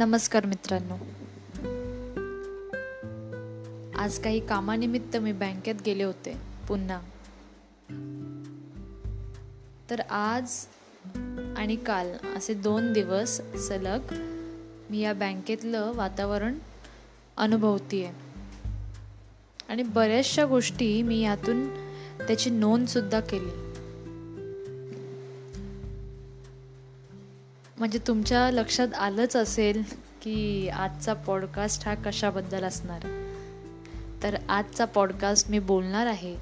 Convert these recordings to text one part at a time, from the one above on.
नमस्कार मित्रांनो. आज काही कामानिमित्त मी बँकेत गेले होते पुन्हा. तर आज आणि काल असे दोन दिवस सलग मी या बँकेतलं वातावरण अनुभवतीये. आहे आणि बऱ्याचशा गोष्टी मी यातून त्याची नोंदसुद्धा केली. म्हणजे तुमच्या लक्षात आलंच असेल की आजचा पॉडकास्ट हा कशाबद्दल असणार? तर आजचा पॉडकास्ट मी बोलणार आहे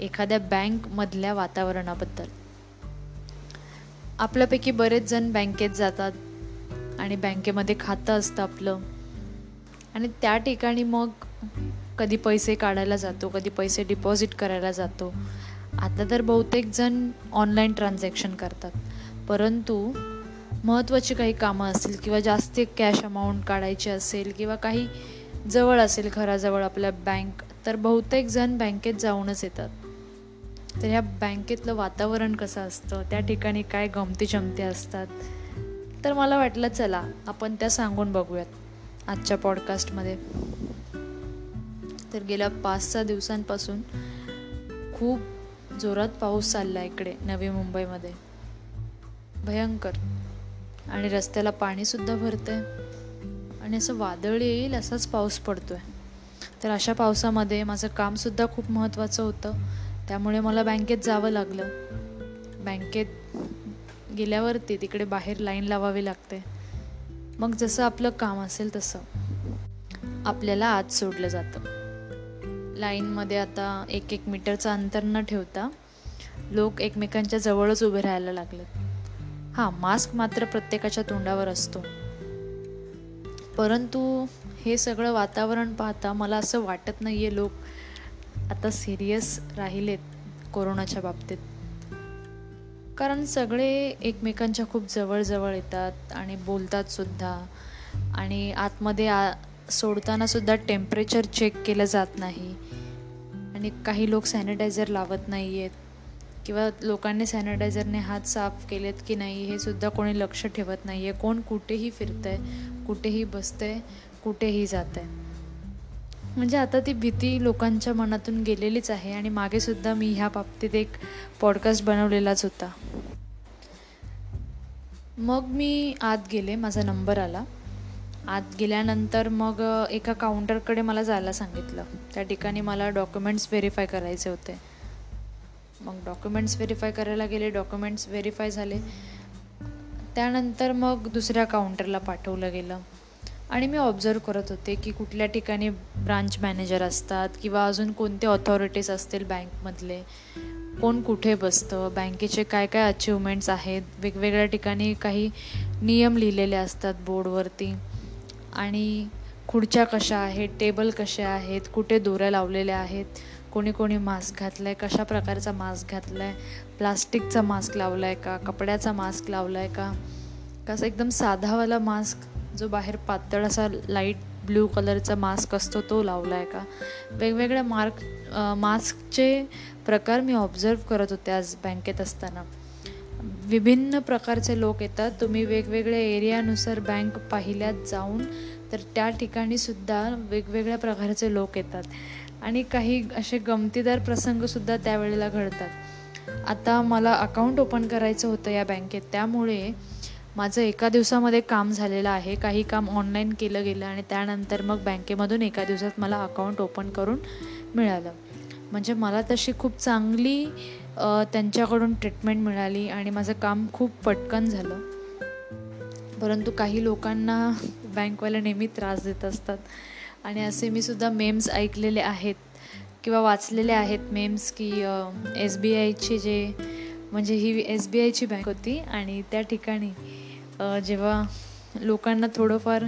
एखाद्या बँकमधल्या वातावरणाबद्दल. आपल्यापैकी बरेच जण बँकेत जातात आणि बँकेमध्ये खातं असतं आपलं. आणि त्या ठिकाणी मग कधी पैसे काढायला जातो कधी पैसे डिपॉझिट करायला जातो. आता तर बहुतेक जण ऑनलाईन ट्रान्झॅक्शन करतात. परंतु महत्त्वाची काही कामं असतील किंवा जास्त कॅश अमाऊंट काढायची असेल किंवा काही जवळ असेल घराजवळ आपल्या बँक तर बहुतेक जण बँकेत जाऊनच येतात. तर ह्या बँकेतलं वातावरण कसं असतं त्या ठिकाणी काय गमती जमती असतात? तर मला वाटलं चला आपण त्या सांगून बघूयात आजच्या पॉडकास्टमध्ये तर गेल्या पाच सहा दिवसांपासून खूप जोरात पाऊस चालला इकडे नवी मुंबईमध्ये. भयंकर. आणि रस्त्याला पाणीसुद्धा भरतं आहे आणि असं वादळ येईल असाच पाऊस पडतो आहे तर अशा पावसामध्ये माझं कामसुद्धा खूप महत्त्वाचं होतं. त्यामुळे मला बँकेत जावं लागलं. बँकेत गेल्यावरती तिकडे बाहेर लाईन लावावी लागते. मग जसं आपलं काम असेल तसं. आपल्याला आत सोडलं जातं. लाईनमध्ये आता एक एक मीटरचं अंतर न ठेवता लोक एकमेकांच्या जवळच उभे राहायला लागलेत. हां मास्क मात्र प्रत्येकाच्या तोंडावर असतो. परंतु हे सगळं वातावरण पाहता मला असं वाटत नाही आहे लोक आता सिरियस राहिलेत कोरोनाच्या बाबतीत. कारण सगळे एकमेकांच्या खूप जवळजवळ येतात आणि बोलतात सुद्धा. आणि आतमध्ये आ सोडताना सुद्धा टेम्परेचर चेक केलं जात नाही. आणि काही लोक सॅनिटायझर लावत नाही आहेत किंवा लोकांनी सॅनिटायझरने हात साफ केलेत की नाही हे सुद्धा कोणी लक्ष ठेवत नाही आहे कोण कुठेही फिरतं आहे कुठेही बसतं आहे कुठेही जात आहे म्हणजे आता ती भीती लोकांच्या मनातून गेलेलीच आहे आणि मागे सुद्धा मी ह्या बाबतीत एक पॉडकास्ट बनवलेलाच होता. मग मी आत गेले माझा नंबर आला. आत गेल्यानंतर मग एका काउंटरकडे मला जायला सांगितलं. त्या ठिकाणी मला डॉक्युमेंट्स व्हेरीफाय करायचे होते. मग डॉक्युमेंट्स व्हेरीफाय करायला गेले डॉक्युमेंट्स व्हेरीफाय झाले. त्यानंतर मग दुसऱ्या काउंटरला पाठवलं गेलं. आणि मी ऑब्झर्व करत होते की कुठल्या ठिकाणी ब्रांच मॅनेजर असतात किंवा अजून कोणते ऑथॉरिटीज असतील बँकमधले कोण कुठे बसतं बँकेचे काय काय अचिव्हमेंट्स आहेत वेगवेगळ्या ठिकाणी काही नियम लिहिलेले असतात बोर्डवरती आणि खुर्च्या कशा आहेत टेबल कसे आहेत कुठे दोऱ्या लावलेल्या आहेत कोणी कोणी मास्क घातला आहे कशा प्रकारचा मास्क घातला आहे प्लास्टिकचा मास्क लावला आहे का? कपड्याचा मास्क लावला आहे का कसं एकदम साधावाला मास्क जो बाहेर पातळ असा लाइट ब्ल्यू कलरचा मास्क असतो तो लावला आहे का? वेगवेगळ्या मार्क मास्कचे प्रकार मी ऑब्झर्व करत होते आज बँकेत असताना. विभिन्न प्रकारचे लोक येतात. तुम्ही वेगवेगळ्या एरियानुसार बँक पाहिल्यात जाऊन तर त्या ठिकाणी सुद्धा वेगवेगळ्या प्रकारचे लोक येतात. आणि काही असे गमतीदार प्रसंगसुद्धा त्यावेळेला घडतात. आता मला अकाउंट ओपन करायचं होतं या बँकेत. त्यामुळे माझं एका दिवसामध्ये काम झालेलं आहे. काही काम ऑनलाईन केलं गेलं आणि त्यानंतर मग बँकेमधून एका दिवसात मला अकाउंट ओपन करून मिळालं. म्हणजे मला तशी खूप चांगली त्यांच्याकडून ट्रीटमेंट मिळाली आणि माझं काम खूप पटकन झालं. परंतु काही लोकांना बँकवाले नेहमी त्रास देत असतात. आणि असे मी सुद्धा मेम्स ऐकलेले आहेत किंवा वाचलेले आहेत. मेम्स की एस बी आयचे जे म्हणजे ही एस बी आयची बँक होती आणि त्या ठिकाणी जेव्हा लोकांना थोडंफार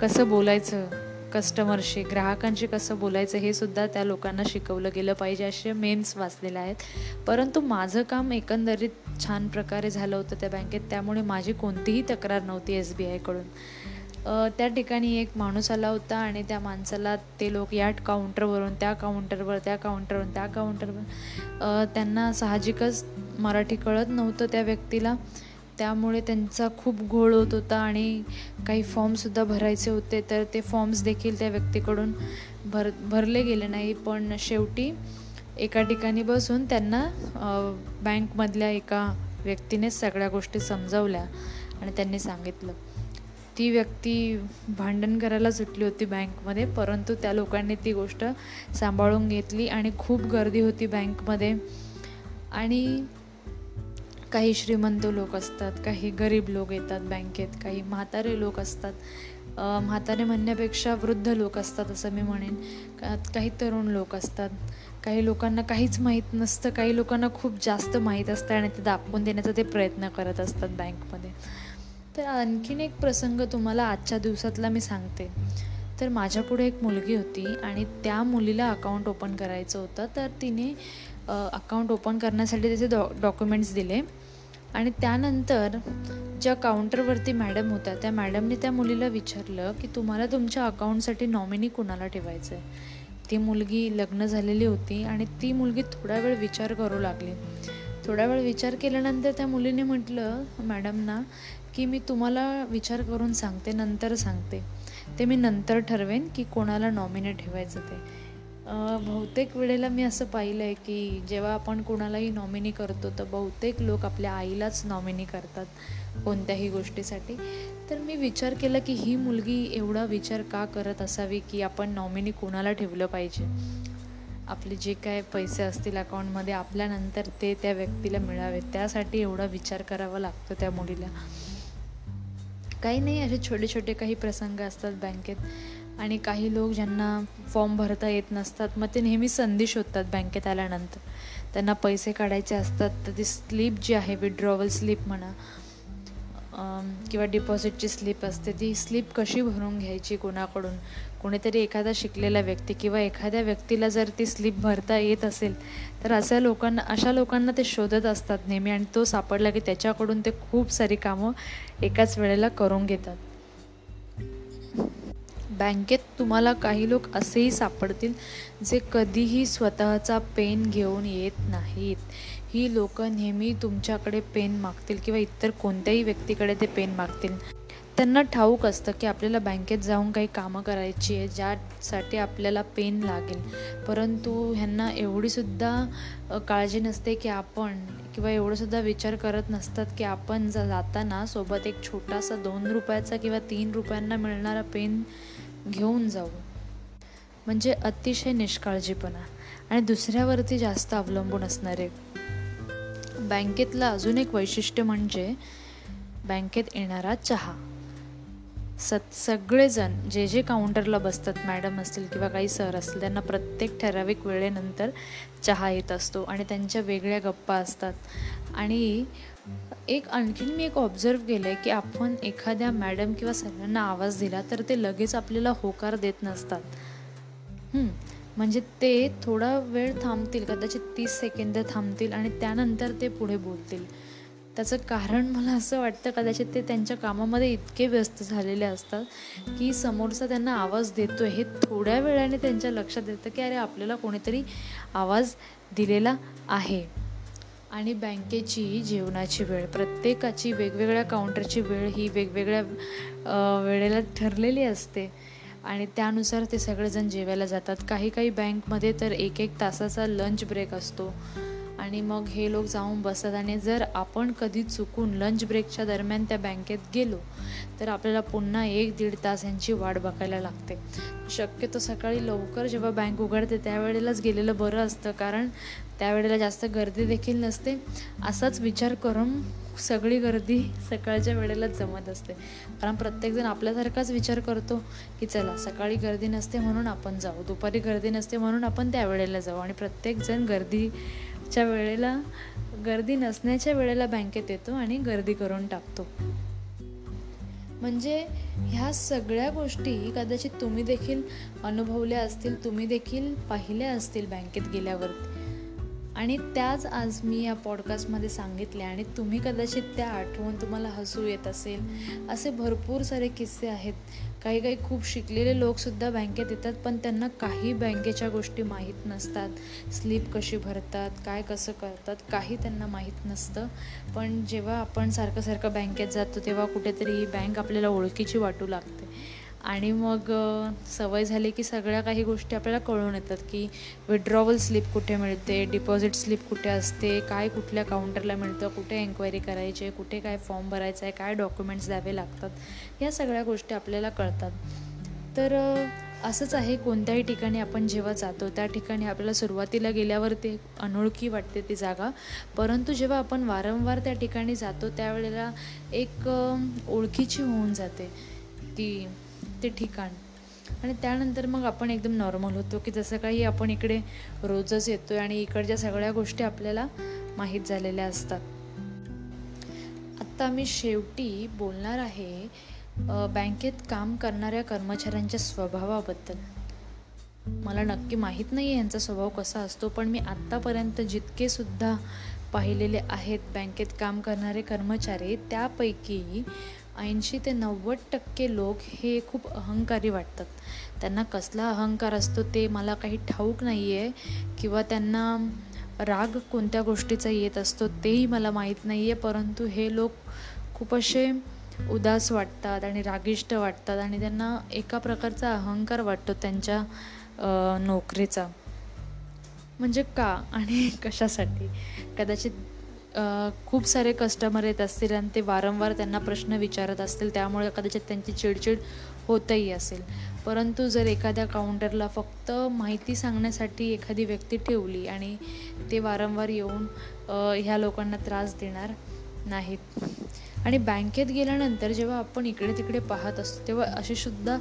कसं बोलायचं कस्टमरशी ग्राहकांशी कसं बोलायचं हे सुद्धा त्या लोकांना शिकवलं गेलं पाहिजे असे मेम्स वाचलेले आहेत. परंतु माझं काम एकंदरीत छान प्रकारे झालं होतं त्या बँकेत त्यामुळे माझी कोणतीही तक्रार नव्हती एस बी आयकडून त्या ठिकाणी एक माणूस आला होता आणि त्या माणसाला ते लोक या काउंटरवरून त्या काउंटरवर त्या काउंटरवरून त्या काउंटरवर त्यांना साहजिकच मराठी कळत नव्हतं त्या व्यक्तीला. त्यामुळे त्यांचा खूप घोळ होत होता आणि काही फॉर्मसुद्धा भरायचे होते. तर ते फॉर्म्स देखील त्या व्यक्तीकडून भर भरले गेले नाही. पण शेवटी एका ठिकाणी बसून त्यांना बँकमधल्या एका व्यक्तीनेच सगळ्या गोष्टी समजावल्या आणि त्यांनी सांगितलं. ती व्यक्ती भांडण करायला सुटली होती बँकमध्ये परंतु त्या लोकांनी ती गोष्ट सांभाळून घेतली आणि खूप गर्दी होती बँकमध्ये. आणि काही श्रीमंत लोक असतात काही गरीब लोक येतात बँकेत काही म्हातारे लोक असतात. म्हातारे म्हणण्यापेक्षा वृद्ध लोक असतात असं मी म्हणेन. काही तरुण लोक असतात. काही लोकांना काहीच माहीत नसतं काही लोकांना खूप जास्त माहीत असतं आणि ते दाखवून देण्याचा ते प्रयत्न करत असतात बँकमध्ये. तर आणखीन एक प्रसंग तुम्हाला आजच्या दिवसातला मी सांगते. तर माझ्यापुढे एक मुलगी होती आणि त्या मुलीला अकाउंट ओपन करायचं होतं. तर तिने अकाउंट ओपन करण्यासाठी त्याचे डॉ डॉक्युमेंट्स दिले. आणि त्यानंतर ज्या काउंटरवरती मॅडम होत्या त्या मॅडमने त्या मुलीला विचारलं की तुम्हाला तुमच्या अकाउंटसाठी नॉमिनी कुणाला ठेवायचं आहे ती मुलगी लग्न झालेली होती आणि ती मुलगी थोडा वेळ विचार करू लागली. थोडा वेळ विचार केल्यानंतर त्या मुलीने म्हटलं मॅडमना की मी तुम्हाला विचार करून सांगते नंतर सांगते. ते मी नंतर ठरवेन की कोणाला नॉमिनेट ठेवायचं ते. बहुतेक वेळेला मी असं पाहिलं आहे की जेव्हा आपण कोणालाही नॉमिनी करतो तर बहुतेक लोक आपल्या आईलाच नॉमिनी करतात कोणत्याही गोष्टीसाठी. तर मी विचार केला की ही मुलगी एवढा विचार का करत असावी की आपण नॉमिनी कोणाला ठेवलं पाहिजे? आपले जे काय पैसे असतील अकाउंटमध्ये आपल्यानंतर ते त्या व्यक्तीला मिळावे त्यासाठी एवढा विचार करावा लागतो त्या मुलीला. काही नाही असे छोटे छोटे काही प्रसंग असतात बँकेत. आणि काही लोक ज्यांना फॉर्म भरता येत नसतात मग ते नेहमी संधी शोधतात बँकेत आल्यानंतर. त्यांना पैसे काढायचे असतात तर ती स्लीप जी आहे विड्रॉवल स्लीप म्हणा किंवा डिपॉझिटची स्लिप असते ती स्लिप कशी भरून घ्यायची कोणाकडून? कोणीतरी एखादा शिकलेला व्यक्ती किंवा एखाद्या व्यक्तीला जर ती स्लिप भरता येत असेल तर अशा लोकांना अशा लोकांना ते शोधत असतात नेहमी आणि तो सापडला की त्याच्याकडून ते खूप सारी कामं एकाच वेळेला करून घेतात. बँकेत तुम्हाला काही लोक असेही सापडतील जे कधीही स्वतःचा पेन घेऊन येत नाहीत. ही लोक नेहमी तुमच्याकडे पेन मागतील किंवा इतर कोणत्याही व्यक्तीकडे ते पेन मागतील. त्यांना ठाऊक असतं की आपल्याला बँकेत जाऊन काही कामं करायची आहे ज्यासाठी आपल्याला पेन लागेल. परंतु ह्यांना एवढीसुद्धा काळजी नसते की आपण किंवा एवढंसुद्धा विचार करत नसतात की आपण जर जाताना सोबत एक छोटासा दोन रुपयाचा किंवा तीन रुपयांना मिळणारा पेन घेऊन जाऊ म्हणजे अतिशय निष्काळजीपणा. आणि दुसऱ्यावरती जास्त अवलंबून असणारे बँकेतलं अजून एक वैशिष्ट्य म्हणजे बँकेत येणारा चहा. सत सगळेजण जे जे काउंटरला बसतात मॅडम असतील किंवा काही सर असतील त्यांना प्रत्येक ठराविक वेळेनंतर चहा येत असतो आणि त्यांच्या वेगळ्या गप्पा असतात. आणि एक आणखीन मी एक ऑब्झर्व केलं आहे की आपण एखाद्या मॅडम किंवा सरांना आवाज दिला तर ते लगेच आपल्याला होकार देत नसतात. म्हणजे ते थोडा वेळ थांबतील कदाचित तीस सेकंद थांबतील आणि त्यानंतर ते पुढे बोलतील. त्याचं कारण मला असं वाटतं कदाचित ते त्यांच्या कामामध्ये इतके व्यस्त झालेले असतात की समोरचा त्यांना आवाज देतो हे थोड्या वेळाने त्यांच्या लक्षात येतं की अरे आपल्याला कोणीतरी आवाज दिलेला आहे. आणि बँकेची जेवणाची वेळ प्रत्येकाची वेगवेगळ्या काउंटरची वेळ ही वेगवेगळ्या वेळेला ठरलेली असते. आणि त्यानुसार ते सगळेजण जेवायला जातात. काही काही बँकमध्ये तर एक एक तासाचा लंच ब्रेक असतो. आणि मग हे लोक जाऊन बसतात आणि जर आपण कधी चुकून लंच ब्रेकच्या दरम्यान त्या बँकेत गेलो तर आपल्याला पुन्हा एक दीड तास यांची वाट बघायला लागते. शक्यतो सकाळी लवकर जेव्हा बँक उघडते त्यावेळेलाच गेलेलं बरं असतं कारण त्यावेळेला जास्त गर्दी देखील नसते. असाच विचार करून सगळी गर्दी सकाळच्या वेळेलाच जमत असते. कारण प्रत्येकजण आपल्यासारखाच विचार करतो की चला सकाळी गर्दी नसते म्हणून आपण जाऊ दुपारी गर्दी नसते म्हणून आपण त्यावेळेला जाऊ. आणि प्रत्येकजण गर्दी च्या वेळेला गर्दी नसण्याच्या वेळेला बँकेत येतो आणि गर्दी करून टाकतो. म्हणजे ह्या सगळ्या गोष्टी कदाचित तुम्ही देखील अनुभवल्या असतील तुम्ही देखील पाहिल्या असतील बँकेत गेल्यावरती आणि त्याच आज मी या पॉडकास्टमध्ये सांगितल्या आणि तुम्ही कदाचित त्या आठवून तुम्हाला हसू येत असेल. असे भरपूर सारे किस्से आहेत. काही काही खूप शिकलेले लोकसुद्धा बँकेत येतात पण त्यांना काही बँकेच्या गोष्टी माहीत नसतात. स्लीप कशी भरतात काय कसं करतात काही त्यांना माहीत नसतं. पण जेव्हा आपण सारखं सारखं बँकेत जातो तेव्हा कुठेतरी ही बँक आपल्याला ओळखीची वाटू लागते. आणि मग सवय झाली की सगळ्या काही गोष्टी आपल्याला कळून येतात की विड्रॉवल स्लिप कुठे मिळते डिपॉझिट स्लिप कुठे असते काय कुठल्या काउंटरला मिळतं कुठे एन्क्वायरी करायची आहे कुठे काय फॉर्म भरायचा आहे काय डॉक्युमेंट्स द्यावे लागतात या सगळ्या गोष्टी आपल्याला कळतात. तर असंच आहे कोणत्याही ठिकाणी आपण जेव्हा जातो त्या ठिकाणी आपल्याला सुरुवातीला गेल्यावर ते अनोळखी वाटते ती जागा. परंतु जेव्हा आपण वारंवार त्या ठिकाणी जातो त्यावेळेला एक ओळखीची होऊन जाते ती ते ठिकाण. आणि त्यानंतर मग आपण एकदम नॉर्मल होतो की जसं काही आपण इकडे रोजच येतो आणि इकडच्या सगळ्या गोष्टी आपल्याला माहीत झालेल्या असतात. आत्ता मी शेवटी बोलणार आहे बँकेत काम करणाऱ्या कर्मचाऱ्यांच्या स्वभावाबद्दल. मला नक्की माहीत नाही आहे यांचा स्वभाव कसा असतो पण मी आत्तापर्यंत जितके सुद्धा पाहिलेले आहेत बँकेत काम करणारे कर्मचारी त्यापैकी ऐंशी ते नव्वद टक्के लोक हे खूप अहंकारी वाटतात. त्यांना कसला अहंकार असतो ते मला काही ठाऊक नाही आहे किंवा त्यांना राग कोणत्या गोष्टीचा येत असतो तेही मला माहीत नाही आहे परंतु हे लोक खूप असे उदास वाटतात आणि रागिष्ट वाटतात आणि त्यांना एका प्रकारचा अहंकार वाटतो त्यांच्या नोकरीचा. म्हणजे का आणि कशासाठी? कदाचित खूप सारे कस्टमर येत असतील आणि ते वारंवार त्यांना प्रश्न विचारत असतील त्यामुळे कदाचित त्यांची चिडचिड होतही असेल. परंतु जर एखाद्या काउंटरला फक्त माहिती सांगण्यासाठी एखादी व्यक्ती ठेवली आणि ते वारंवार येऊन ह्या लोकांना त्रास देणार नाहीत. आणि बँकेत गेल्यानंतर जेव्हा आपण इकडे तिकडे पाहत असतो तेव्हा अशी सुद्धा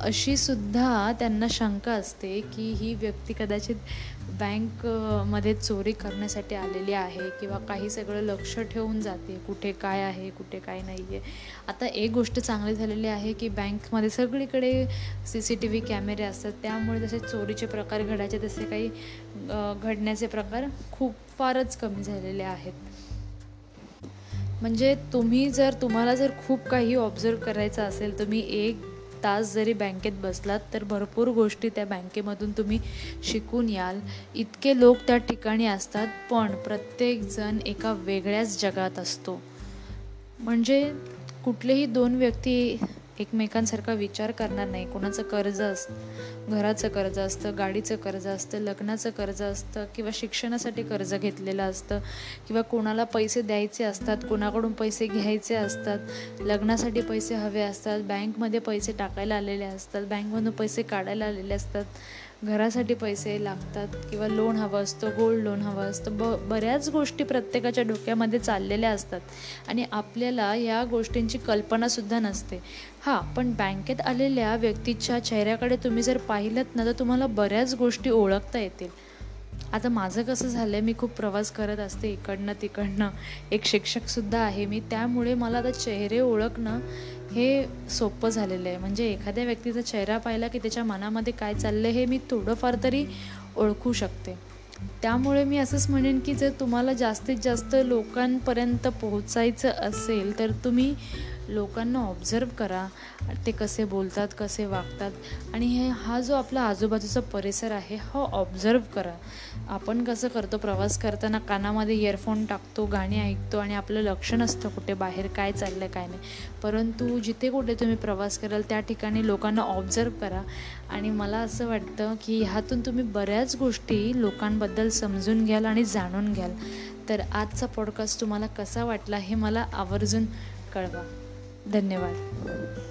अशी सुद्धा त्यांना शंका असते की ही व्यक्ती कदाचित बँकमध्ये चोरी करण्यासाठी आलेली आहे किंवा काही सगळं लक्ष ठेवून जाते कुठे काय आहे कुठे काय नाही आहे आता एक गोष्ट चांगली झालेली आहे की बँकमध्ये सगळीकडे सी सी टी व्ही कॅमेरे असतात त्यामुळे जसे चोरीचे प्रकार घडायचे तसे काही घडण्याचे प्रकार खूप फारच कमी झालेले आहेत. म्हणजे तुम्ही जर तुम्हाला जर खूप काही ऑब्झर्व करायचं असेल तुम्ही एक तास जरी बँकेत बसलात तर भरपूर गोष्टी त्या बँकेमधून तुम्ही शिकून याल. इतके लोक त्या ठिकाणी असतात पण प्रत्येकजण एका वेगळ्याच जगात असतो. म्हणजे कुठलेही दोन व्यक्ती एकमेकांसारखा विचार करणार नाही. कोणाचं कर्ज असतं घराचं कर्ज असतं गाडीचं कर्ज असतं लग्नाचं कर्ज असतं किंवा शिक्षणासाठी कर्ज घेतलेलं असतं किंवा कोणाला पैसे द्यायचे असतात कोणाकडून पैसे घ्यायचे असतात लग्नासाठी पैसे हवे असतात बँकमध्ये पैसे टाकायला आलेले असतात बँकमधून पैसे काढायला आलेले असतात. घरासाठी पैसे लागतात किंवा लोन हवं असतं गोल्ड लोन हवं असतं ब बऱ्याच गोष्टी प्रत्येकाच्या डोक्यामध्ये चाललेल्या असतात. आणि आपल्याला या गोष्टींची कल्पनासुद्धा नसते. हां पण बँकेत आलेल्या व्यक्तीच्या चेहऱ्याकडे तुम्ही जर पाहिलंत ना तर तुम्हाला बऱ्याच गोष्टी ओळखता येतील. आता माझं कसं झालं आहे मी खूप प्रवास करत असते इकडनं तिकडनं. एक शिक्षकसुद्धा आहे मी त्यामुळे मला आता चेहरे ओळखणं हे सोपं झालेलं आहे. म्हणजे एखाद्या व्यक्तीचा चेहरा पाहिला की त्याच्या मनामध्ये काय चाललं हे मी थोडंफार तरी ओळखू शकते. त्यामुळे मी असंच म्हणेन की जर तुम्हाला जास्तीत जास्त लोकांपर्यंत पोहोचायचं असेल तर तुम्ही लोकांना ऑब्झर्व करा. ते कसे बोलतात कसे वागतात. आणि हे हा जो आपला आजूबाजूचा परिसर आहे हा ऑब्झर्व करा. आपण कसं करतो प्रवास करताना कानामध्ये इयरफोन टाकतो गाणी ऐकतो आणि आपलं लक्ष नसतं कुठे बाहेर काय चाललं आहे काय नाही. परंतु जिथे कुठे तुम्ही प्रवास कराल त्या ठिकाणी लोकांना ऑब्झर्व करा. आणि मला असं वाटतं की ह्यातून तुम्ही बऱ्याच गोष्टी लोकांबद्दल समजून घ्याल आणि जाणून घ्याल. तर आजचा पॉडकास्ट तुम्हाला कसा वाटला हे मला आवर्जून कळवा. धन्यवाद.